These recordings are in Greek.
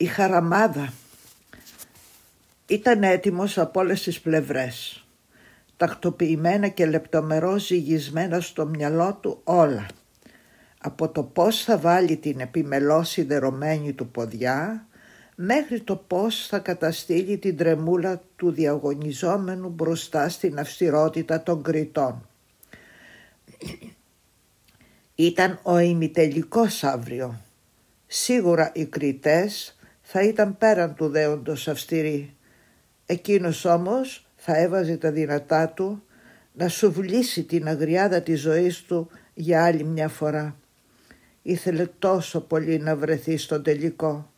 Η χαραμάδα ήταν έτοιμος από όλες τις πλευρές. Τακτοποιημένα και λεπτομερώς ζυγισμένα στο μυαλό του όλα. Από το πώς θα βάλει την επιμελώς σιδερωμένη του ποδιά μέχρι το πώς θα καταστήλει την τρεμούλα του διαγωνιζόμενου μπροστά στην αυστηρότητα των κριτών. Ήταν ο ημιτελικός αύριο. Σίγουρα οι κριτές θα ήταν πέραν του δέοντος αυστηροί. Εκείνος όμως θα έβαζε τα δυνατά του να σουβλήσει την αγριάδα της ζωής του για άλλη μια φορά. Ήθελε τόσο πολύ να βρεθεί στον τελικό.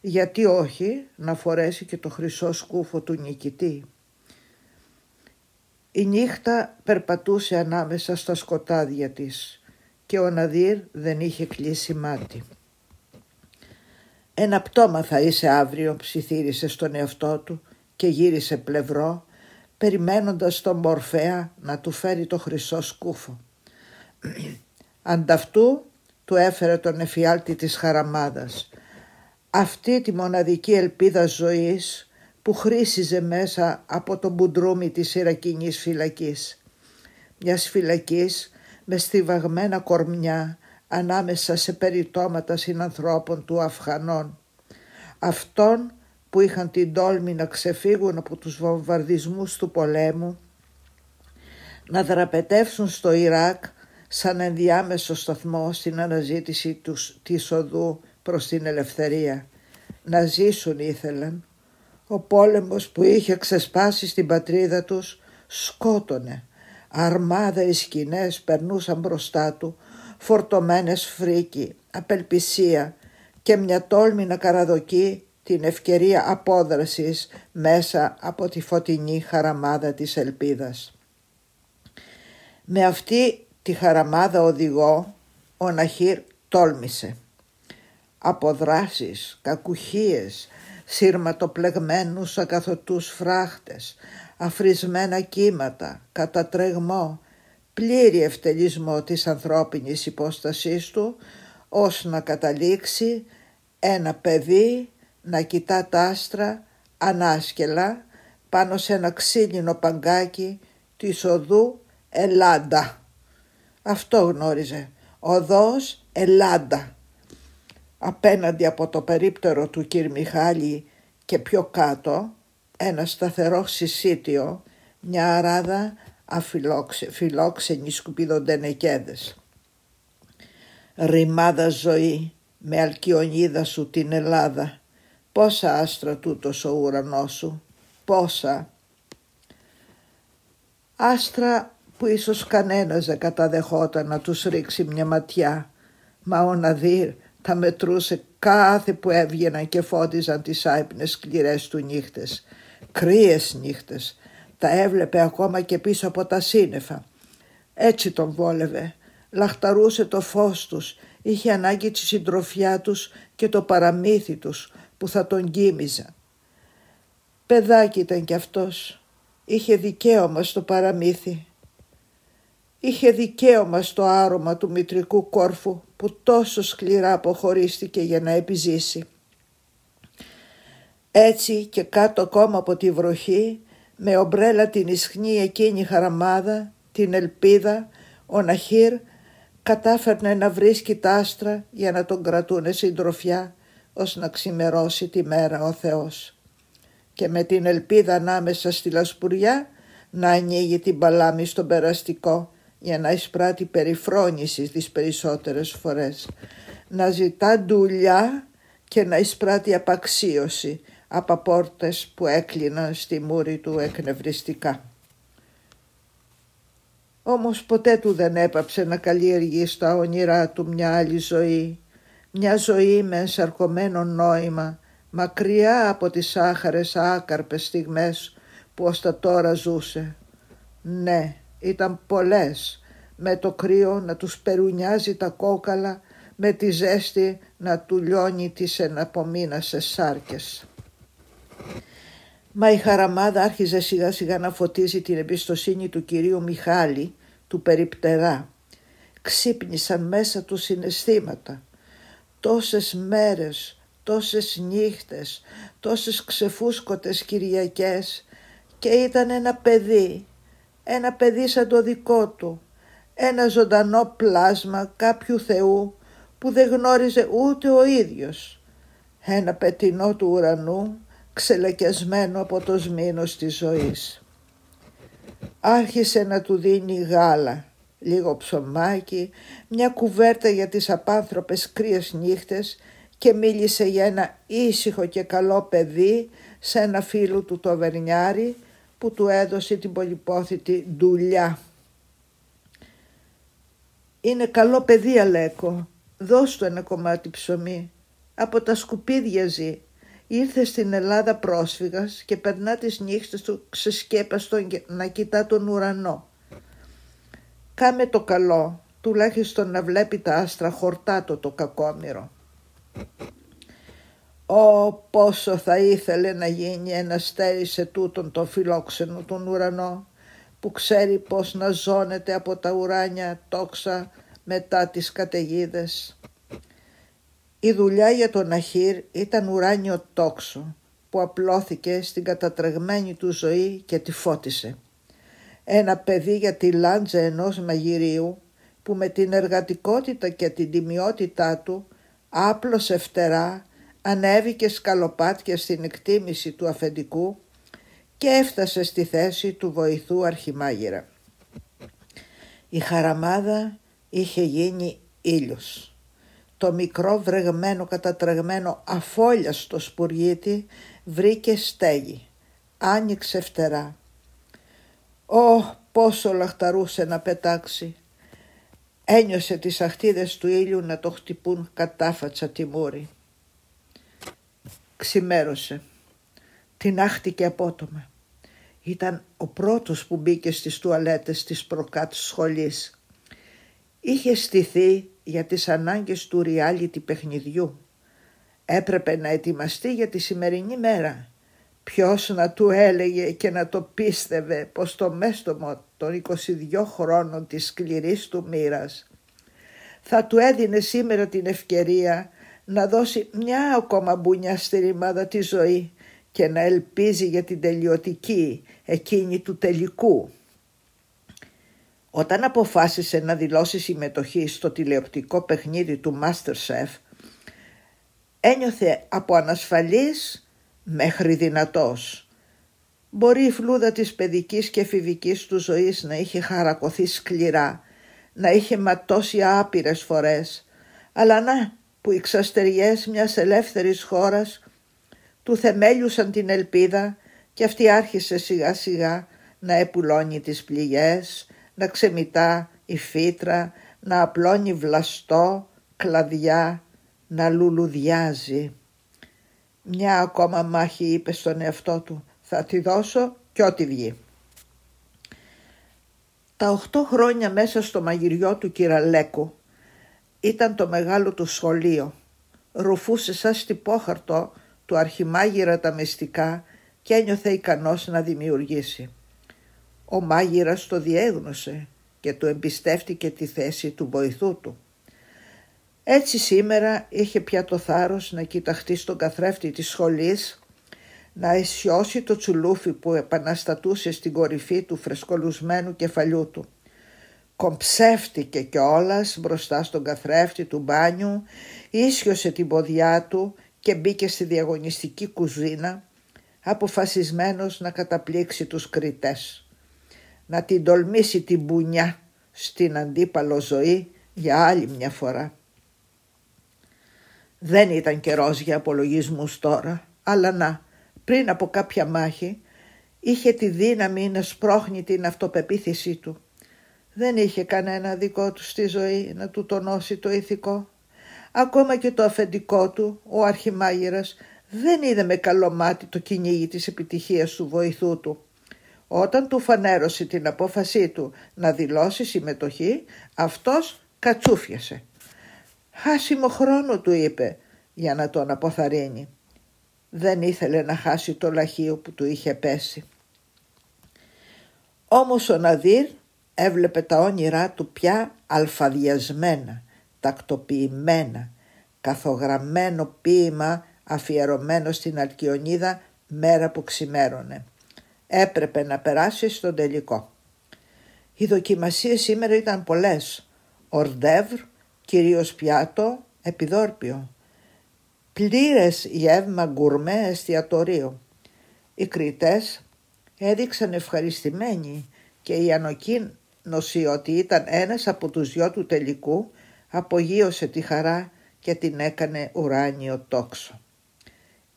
Γιατί όχι να φορέσει και το χρυσό σκούφο του νικητή. Η νύχτα περπατούσε ανάμεσα στα σκοτάδια της και ο Ναδύρ δεν είχε κλείσει μάτι. «Ένα πτώμα θα είσαι αύριο», ψιθύρισε στον εαυτό του και γύρισε πλευρό, περιμένοντας τον Μορφέα να του φέρει το χρυσό σκούφο. Ανταυτού του έφερε τον εφιάλτη της χαραμάδας. Αυτή τη μοναδική ελπίδα ζωής που χρήσιζε μέσα από τον μπουντρούμι της Ιρακινής φυλακής. Μιας φυλακής με στιβαγμένα κορμιά ανάμεσα σε περιτώματα συνανθρώπων του Αφχανών. Αυτών που είχαν την τόλμη να ξεφύγουν από τους βομβαρδισμούς του πολέμου, να δραπετεύσουν στο Ιράκ σαν ενδιάμεσο σταθμό στην αναζήτηση τους, της οδού προς την ελευθερία. Να ζήσουν ήθελαν. Ο πόλεμος που είχε ξεσπάσει στην πατρίδα τους σκότωνε. Αρμάδα οι σκηνές περνούσαν μπροστά του, φορτωμένες φρίκι, απελπισία και μια τόλμη να καραδοκεί την ευκαιρία απόδρασης μέσα από τη φωτεινή χαραμάδα της ελπίδας. Με αυτή τη χαραμάδα οδηγό ο Ναχύρ τόλμησε. Αποδράσεις, κακουχίες, σύρματοπλεγμένους ακαθωτούς φράχτες, αφρισμένα κύματα, κατατρεγμό, πλήρη ευτελισμό της ανθρώπινης υπόστασής του, ως να καταλήξει ένα παιδί να κοιτά τα άστρα ανάσκελα πάνω σε ένα ξύλινο παγκάκι της οδού Ελλάντα. Αυτό γνώριζε. Οδός Ελλάντα. Απέναντι από το περίπτερο του κύρ Μιχάλη και πιο κάτω ένα σταθερό συσίτιο, μια αράδα αφιλόξενοι σκουπιδοντενεκέδες. Ρημάδα ζωή με αλκιονίδα σου την Ελλάδα Πόσα άστρα τούτος ο ουρανός σου, πόσα. Άστρα που ίσως κανένας δεν καταδεχόταν να τους ρίξει μια ματιά, μα ο Ναδύρ τα μετρούσε κάθε που έβγαιναν και φώτιζαν τις άϊπνες σκληρές του νύχτες. Κρύες νύχτες, τα έβλεπε ακόμα και πίσω από τα σύννεφα. Έτσι τον βόλευε, λαχταρούσε το φως τους, είχε ανάγκη τη συντροφιά τους και το παραμύθι τους, που θα τον κοίμιζα. Παιδάκι ήταν κι αυτός. Είχε δικαίωμα στο παραμύθι. Είχε δικαίωμα στο άρωμα του μητρικού κόρφου που τόσο σκληρά αποχωρίστηκε για να επιζήσει. Έτσι και κάτω ακόμα από τη βροχή με ομπρέλα την ισχνή εκείνη χαραμάδα, την ελπίδα, ο Ναχύρ κατάφερνε να βρίσκει τα άστρα για να τον κρατούνε συντροφιά ως να ξημερώσει τη μέρα ο Θεός. Και με την ελπίδα ανάμεσα στη λασπουριά να ανοίγει την παλάμη στον περαστικό για να εισπράττει περιφρόνηση τις περισσότερες φορές, να ζητά δουλειά και να εισπράττει απαξίωση από πόρτες που έκλειναν στη μούρη του εκνευριστικά. Όμως ποτέ του δεν έπαψε να καλλιεργεί στα όνειρά του μια άλλη ζωή μια ζωή με ενσαρκωμένο νόημα, μακριά από τις άχαρες άκαρπες στιγμές που ως τα τώρα ζούσε. Ναι, ήταν πολλές, με το κρύο να τους περουνιάζει τα κόκαλα, με τη ζέστη να του λιώνει τις εναπομείνασες σάρκες. Μα η χαραμάδα άρχιζε σιγά σιγά να φωτίζει την εμπιστοσύνη του κυρίου Μιχάλη, του περιπτερά. Ξύπνησαν μέσα του συναισθήματα, τόσες μέρες, τόσες νύχτες, τόσες ξεφούσκωτες Κυριακές και ήταν ένα παιδί, ένα παιδί σαν το δικό του, ένα ζωντανό πλάσμα κάποιου Θεού που δεν γνώριζε ούτε ο ίδιος. Ένα πετινό του ουρανού ξελεκιασμένο από το σμήνος της ζωής. Άρχισε να του δίνει γάλα, λίγο ψωμάκι, μια κουβέρτα για τις απάνθρωπες κρύες νύχτες και μίλησε για ένα ήσυχο και καλό παιδί σε ένα φίλο του το Βερνιάρη που του έδωσε την πολυπόθητη δουλειά. «Είναι καλό παιδί Αλέκο, δώσ' του ένα κομμάτι ψωμί. Από τα σκουπίδια ζει. Ήρθε στην Ελλάδα πρόσφυγας και περνά τις νύχτες του ξεσκέπαστο να κοιτά τον ουρανό. Κάμε το καλό, τουλάχιστον να βλέπει τα άστρα χορτάτο το κακόμοιρο. Ω πόσο θα ήθελε να γίνει ένας στέρι σε τούτον το φιλόξενο τον ουρανό που ξέρει πως να ζώνεται από τα ουράνια τόξα μετά τις καταιγίδες. Η δουλειά για τον Αχύρ ήταν ουράνιο τόξο που απλώθηκε στην κατατρεγμένη του ζωή και τη φώτισε. Ένα παιδί για τη λάντζα ενός μαγειρίου που με την εργατικότητα και την τιμιότητά του άπλωσε φτερά, ανέβηκε σκαλοπάτια στην εκτίμηση του αφεντικού και έφτασε στη θέση του βοηθού αρχιμάγειρα. Η χαραμάδα είχε γίνει ήλιος. Το μικρό βρεγμένο κατατρεγμένο αφόλιαστο σπουργίτη βρήκε στέγη. Άνοιξε φτερά. Ω πόσο λαχταρούσε να πετάξει. Ένιωσε τις αχτίδες του ήλιου να το χτυπούν κατάφατσα τη μούρη. Ξημέρωσε. Την άχτηκε απότομα. Ήταν ο πρώτος που μπήκε στις τουαλέτες της προκάτ σχολής. Είχε στηθεί για τις ανάγκες του reality παιχνιδιού. Έπρεπε να ετοιμαστεί για τη σημερινή μέρα. Ποιος να του έλεγε και να το πίστευε πως το μέστομο των 22 χρόνων της σκληρής του μοίρας θα του έδινε σήμερα την ευκαιρία να δώσει μια ακόμα μπουνιά στη ρημάδα της ζωή και να ελπίζει για την τελειωτική, εκείνη του τελικού. Όταν αποφάσισε να δηλώσει συμμετοχή στο τηλεοπτικό παιχνίδι του Masterchef, ένιωθε από ανασφαλής μέχρι δυνατός. Μπορεί η φλούδα της παιδικής και εφηβικής του ζωής να είχε χαρακωθεί σκληρά, να είχε ματώσει άπειρες φορές, αλλά να που οι ξαστεριές μιας ελεύθερης χώρας του θεμέλιουσαν την ελπίδα και αυτή άρχισε σιγά σιγά να επουλώνει τις πληγές, να ξεμητά η φύτρα, να απλώνει βλαστό, κλαδιά, να λουλουδιάζει. Μια ακόμα μάχη είπε στον εαυτό του, θα τη δώσω κι ό,τι βγει. Τα οχτώ χρόνια μέσα στο μαγειριό του κυραλέκου ήταν το μεγάλο του σχολείο. Ρουφούσε σαν στυπόχαρτο του αρχιμάγειρα τα μυστικά και ένιωθε ικανός να δημιουργήσει. Ο μάγειρας το διέγνωσε και του εμπιστεύτηκε τη θέση του βοηθού του. Έτσι σήμερα είχε πια το θάρρος να κοιταχτεί στον καθρέφτη της σχολής, να αισιώσει το τσουλούφι που επαναστατούσε στην κορυφή του φρεσκολουσμένου κεφαλιού του. Κομψεύτηκε κιόλας μπροστά στον καθρέφτη του μπάνιου, ίσιοσε την ποδιά του και μπήκε στη διαγωνιστική κουζίνα, αποφασισμένος να καταπλήξει τους κριτές να την τολμήσει την μπουνιά στην αντίπαλο ζωή για άλλη μια φορά. Δεν ήταν καιρός για απολογισμούς τώρα, αλλά να, πριν από κάποια μάχη, είχε τη δύναμη να σπρώχνει την αυτοπεποίθησή του. Δεν είχε κανένα δικό του στη ζωή να του τονώσει το ηθικό. Ακόμα και το αφεντικό του, ο αρχιμάγειρας, δεν είδε με καλό μάτι το κυνήγι της επιτυχίας του βοηθού του όταν του φανέρωσε την απόφασή του να δηλώσει συμμετοχή, αυτός κατσούφιασε. «Χάσιμο χρόνο» του είπε για να τον αποθαρρύνει. Δεν ήθελε να χάσει το λαχείο που του είχε πέσει. Όμως ο Ναδύρ έβλεπε τα όνειρά του πια αλφαδιασμένα, τακτοποιημένα, καθογραμμένο ποίημα αφιερωμένο στην Αλκιονίδα μέρα που ξημέρωνε. Έπρεπε να περάσει στον τελικό. Οι δοκιμασίες σήμερα ήταν πολλές. Ορντεύρ, κυρίως πιάτο, επιδόρπιο. Πλήρες γεύμα γκουρμέ εστιατορίου. Οι κριτές έδειξαν ευχαριστημένοι και η ανοκοίνωση ότι ήταν ένας από τους δυο του τελικού απογείωσε τη χαρά και την έκανε ουράνιο τόξο.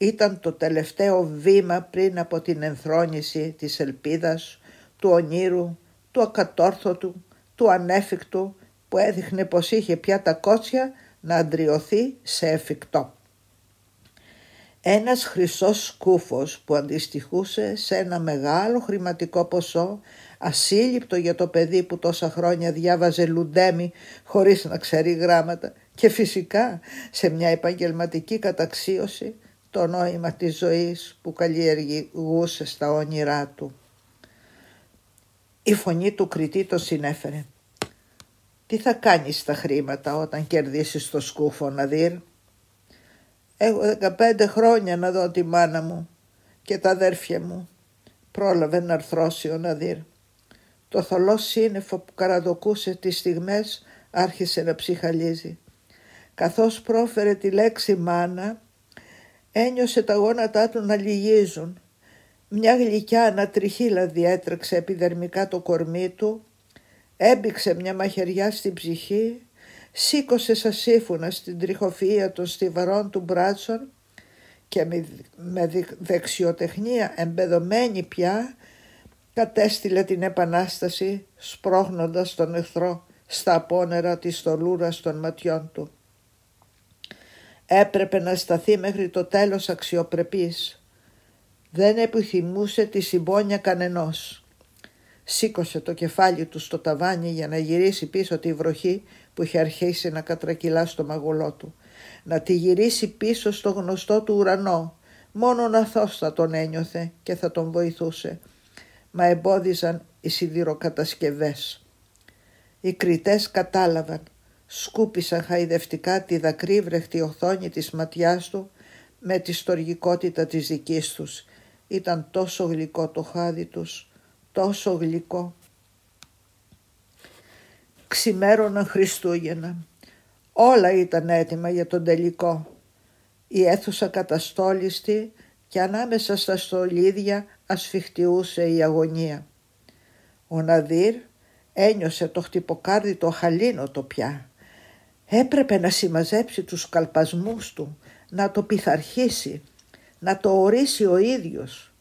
Ήταν το τελευταίο βήμα πριν από την ενθρόνηση της ελπίδας, του ονείρου, του ακατόρθωτου, του ανέφικτου που έδειχνε πως είχε πια τα κότσια να αντριωθεί σε εφικτό. Ένας χρυσός σκούφος που αντιστοιχούσε σε ένα μεγάλο χρηματικό ποσό ασύλληπτο για το παιδί που τόσα χρόνια διάβαζε λουντέμι χωρίς να ξέρει γράμματα και φυσικά σε μια επαγγελματική καταξίωση το νόημα της ζωής που καλλιεργούσε στα όνειρά του. Η φωνή του κριτή το συνέφερε. «Τι θα κάνεις τα χρήματα όταν κερδίσεις το σκούφο, Ναδύρ» Έχω 15 χρόνια να δω τη μάνα μου και τα αδέρφια μου. Πρόλαβε να αρθρώσει ο Ναδύρ. Το θολό σύννεφο που καραδοκούσε τις στιγμές άρχισε να ψυχαλίζει. Καθώς πρόφερε τη λέξη μάνα, ένιωσε τα γόνατά του να λυγίζουν. Μια γλυκιά ανατριχύλα διέτρεξε επιδερμικά το κορμί του, έμπηξε μια μαχαιριά στην ψυχή σήκωσε σαν σύμφωνα στην τριχοφυΐα των στιβαρών του μπράτσων και με δεξιοτεχνία εμπεδομένη πια κατέστηλε την επανάσταση σπρώχνοντας τον εχθρό στα απόνερα της στολούρας των ματιών του. Έπρεπε να σταθεί μέχρι το τέλος αξιοπρεπής. Δεν επιθυμούσε τη συμπόνια κανενός. Σήκωσε το κεφάλι του στο ταβάνι για να γυρίσει πίσω τη βροχή που είχε αρχίσει να κατρακυλά στο μαγουλό του. Να τη γυρίσει πίσω στο γνωστό του ουρανό. Μόνο να θα τον ένιωθε και θα τον βοηθούσε. Μα εμπόδιζαν οι σιδηροκατασκευές. Οι κριτές κατάλαβαν. Σκούπισαν χαϊδευτικά τη δακρύβρεχτη οθόνη της ματιάς του με τη στοργικότητα της δικής τους. Ήταν τόσο γλυκό το χάδι τους, τόσο γλυκό ξημέρωναν Χριστούγεννα. Όλα ήταν έτοιμα για τον τελικό. Η αίθουσα καταστόλιστη και ανάμεσα στα στολίδια ασφιχτιούσε η αγωνία. Ο Ναδύρ ένιωσε το χτυποκάρδι το το πια. Έπρεπε να συμμαζέψει τους καλπασμούς του, να το πειθαρχήσει, να το ορίσει ο ίδιος.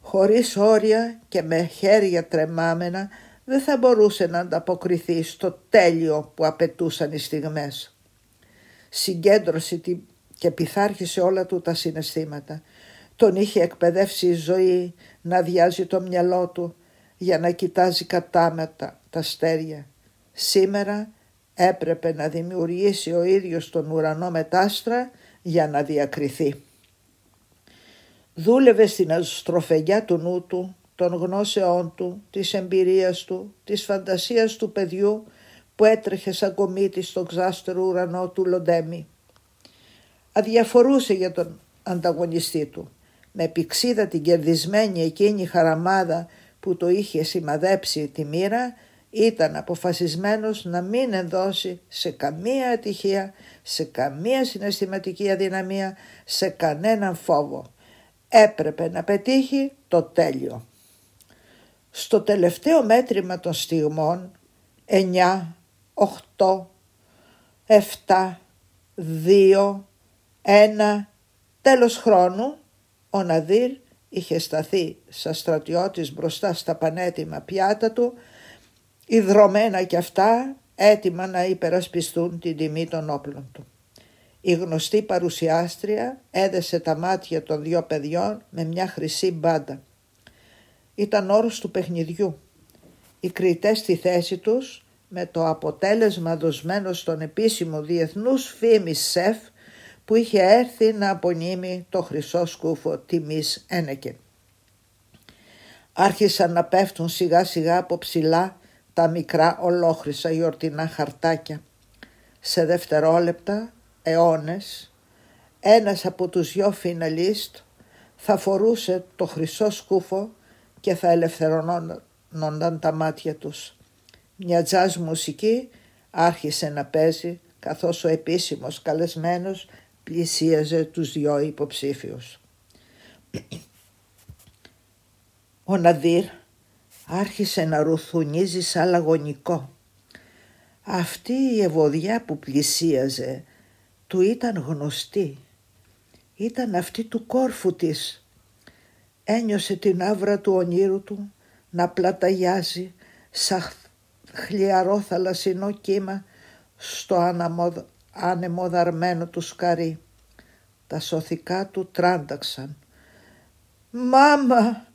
Χωρίς όρια και με χέρια τρεμάμενα δεν θα μπορούσε να ανταποκριθεί στο τέλειο που απαιτούσαν οι στιγμές. Συγκέντρωσε και πειθάρχησε όλα του τα συναισθήματα. Τον είχε εκπαιδεύσει η ζωή να διάζει το μυαλό του για να κοιτάζει κατάμετα τα στέρια. Σήμερα έπρεπε να δημιουργήσει ο ίδιος τον ουρανό μετάστρα για να διακριθεί. Δούλευε στην αστροφεγιά του νου του των γνώσεών του, της εμπειρίας του, της φαντασίας του παιδιού που έτρεχε σαν κομίτη στο ξάστερο ουρανό του Λοντέμι. Αδιαφορούσε για τον ανταγωνιστή του. Με πηξίδα την κερδισμένη εκείνη χαραμάδα που το είχε σημαδέψει τη μοίρα ήταν αποφασισμένος να μην ενδώσει σε καμία ατυχία, σε καμία συναισθηματική αδυναμία, σε κανέναν φόβο. Έπρεπε να πετύχει το τέλειο. Στο τελευταίο μέτρημα των στιγμών 9, 8, 7, 2, 1, τέλος χρόνου ο Ναδύρ είχε σταθεί σαν στρατιώτης μπροστά στα πανέτοιμα πιάτα του, ιδρωμένα κι αυτά έτοιμα να υπερασπιστούν την τιμή των όπλων του. Η γνωστή παρουσιάστρια έδεσε τα μάτια των δυο παιδιών με μια χρυσή μπάντα ήταν όρος του παιχνιδιού. Οι κριτές στη θέση τους με το αποτέλεσμα δοσμένο στον επίσημο διεθνούς φήμης ΣΕΦ που είχε έρθει να απονείμει το χρυσό σκούφο τιμής Ένεκεν. Άρχισαν να πέφτουν σιγά σιγά από ψηλά τα μικρά ολόχρυσα γιορτινά χαρτάκια. Σε δευτερόλεπτα, αιώνες, ένας από τους δυο φιναλίστ θα φορούσε το χρυσό σκούφο και θα ελευθερωνόνταν τα μάτια τους. Μια τζάζ μουσική άρχισε να παίζει καθώς ο επίσημος καλεσμένος πλησίαζε τους δυο υποψήφιους. Ο Ναδύρ άρχισε να ρουθουνίζει σαν λαγωνικό. Αυτή η ευωδιά που πλησίαζε του ήταν γνωστή. Ήταν αυτή του κόρφου της. Ένιωσε την άβρα του ονείρου του να πλαταγιάζει σαν χλιαρό θαλασσινό κύμα στο ανεμοδαρμένο του σκαρί. Τα σωθικά του τράνταξαν. «Μάμα!»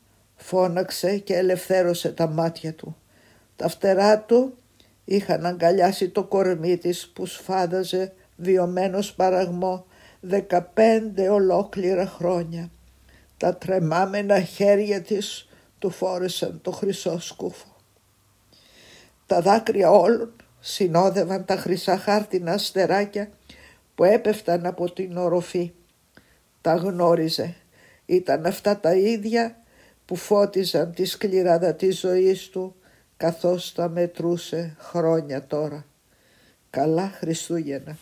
Φώναξε και ελευθέρωσε τα μάτια του. Τα φτερά του είχαν αγκαλιάσει το κορμί της που σφάδαζε βιωμένος παραγμό δεκαπέντε ολόκληρα χρόνια. Τα τρεμάμενα χέρια της του φόρεσαν το χρυσό σκούφο. Τα δάκρυα όλων συνόδευαν τα χρυσά χάρτινα αστεράκια που έπεφταν από την οροφή. Τα γνώριζε. Ήταν αυτά τα ίδια που φώτιζαν τη σκληράδα της ζωής του καθώς τα μετρούσε χρόνια τώρα. Καλά Χριστούγεννα.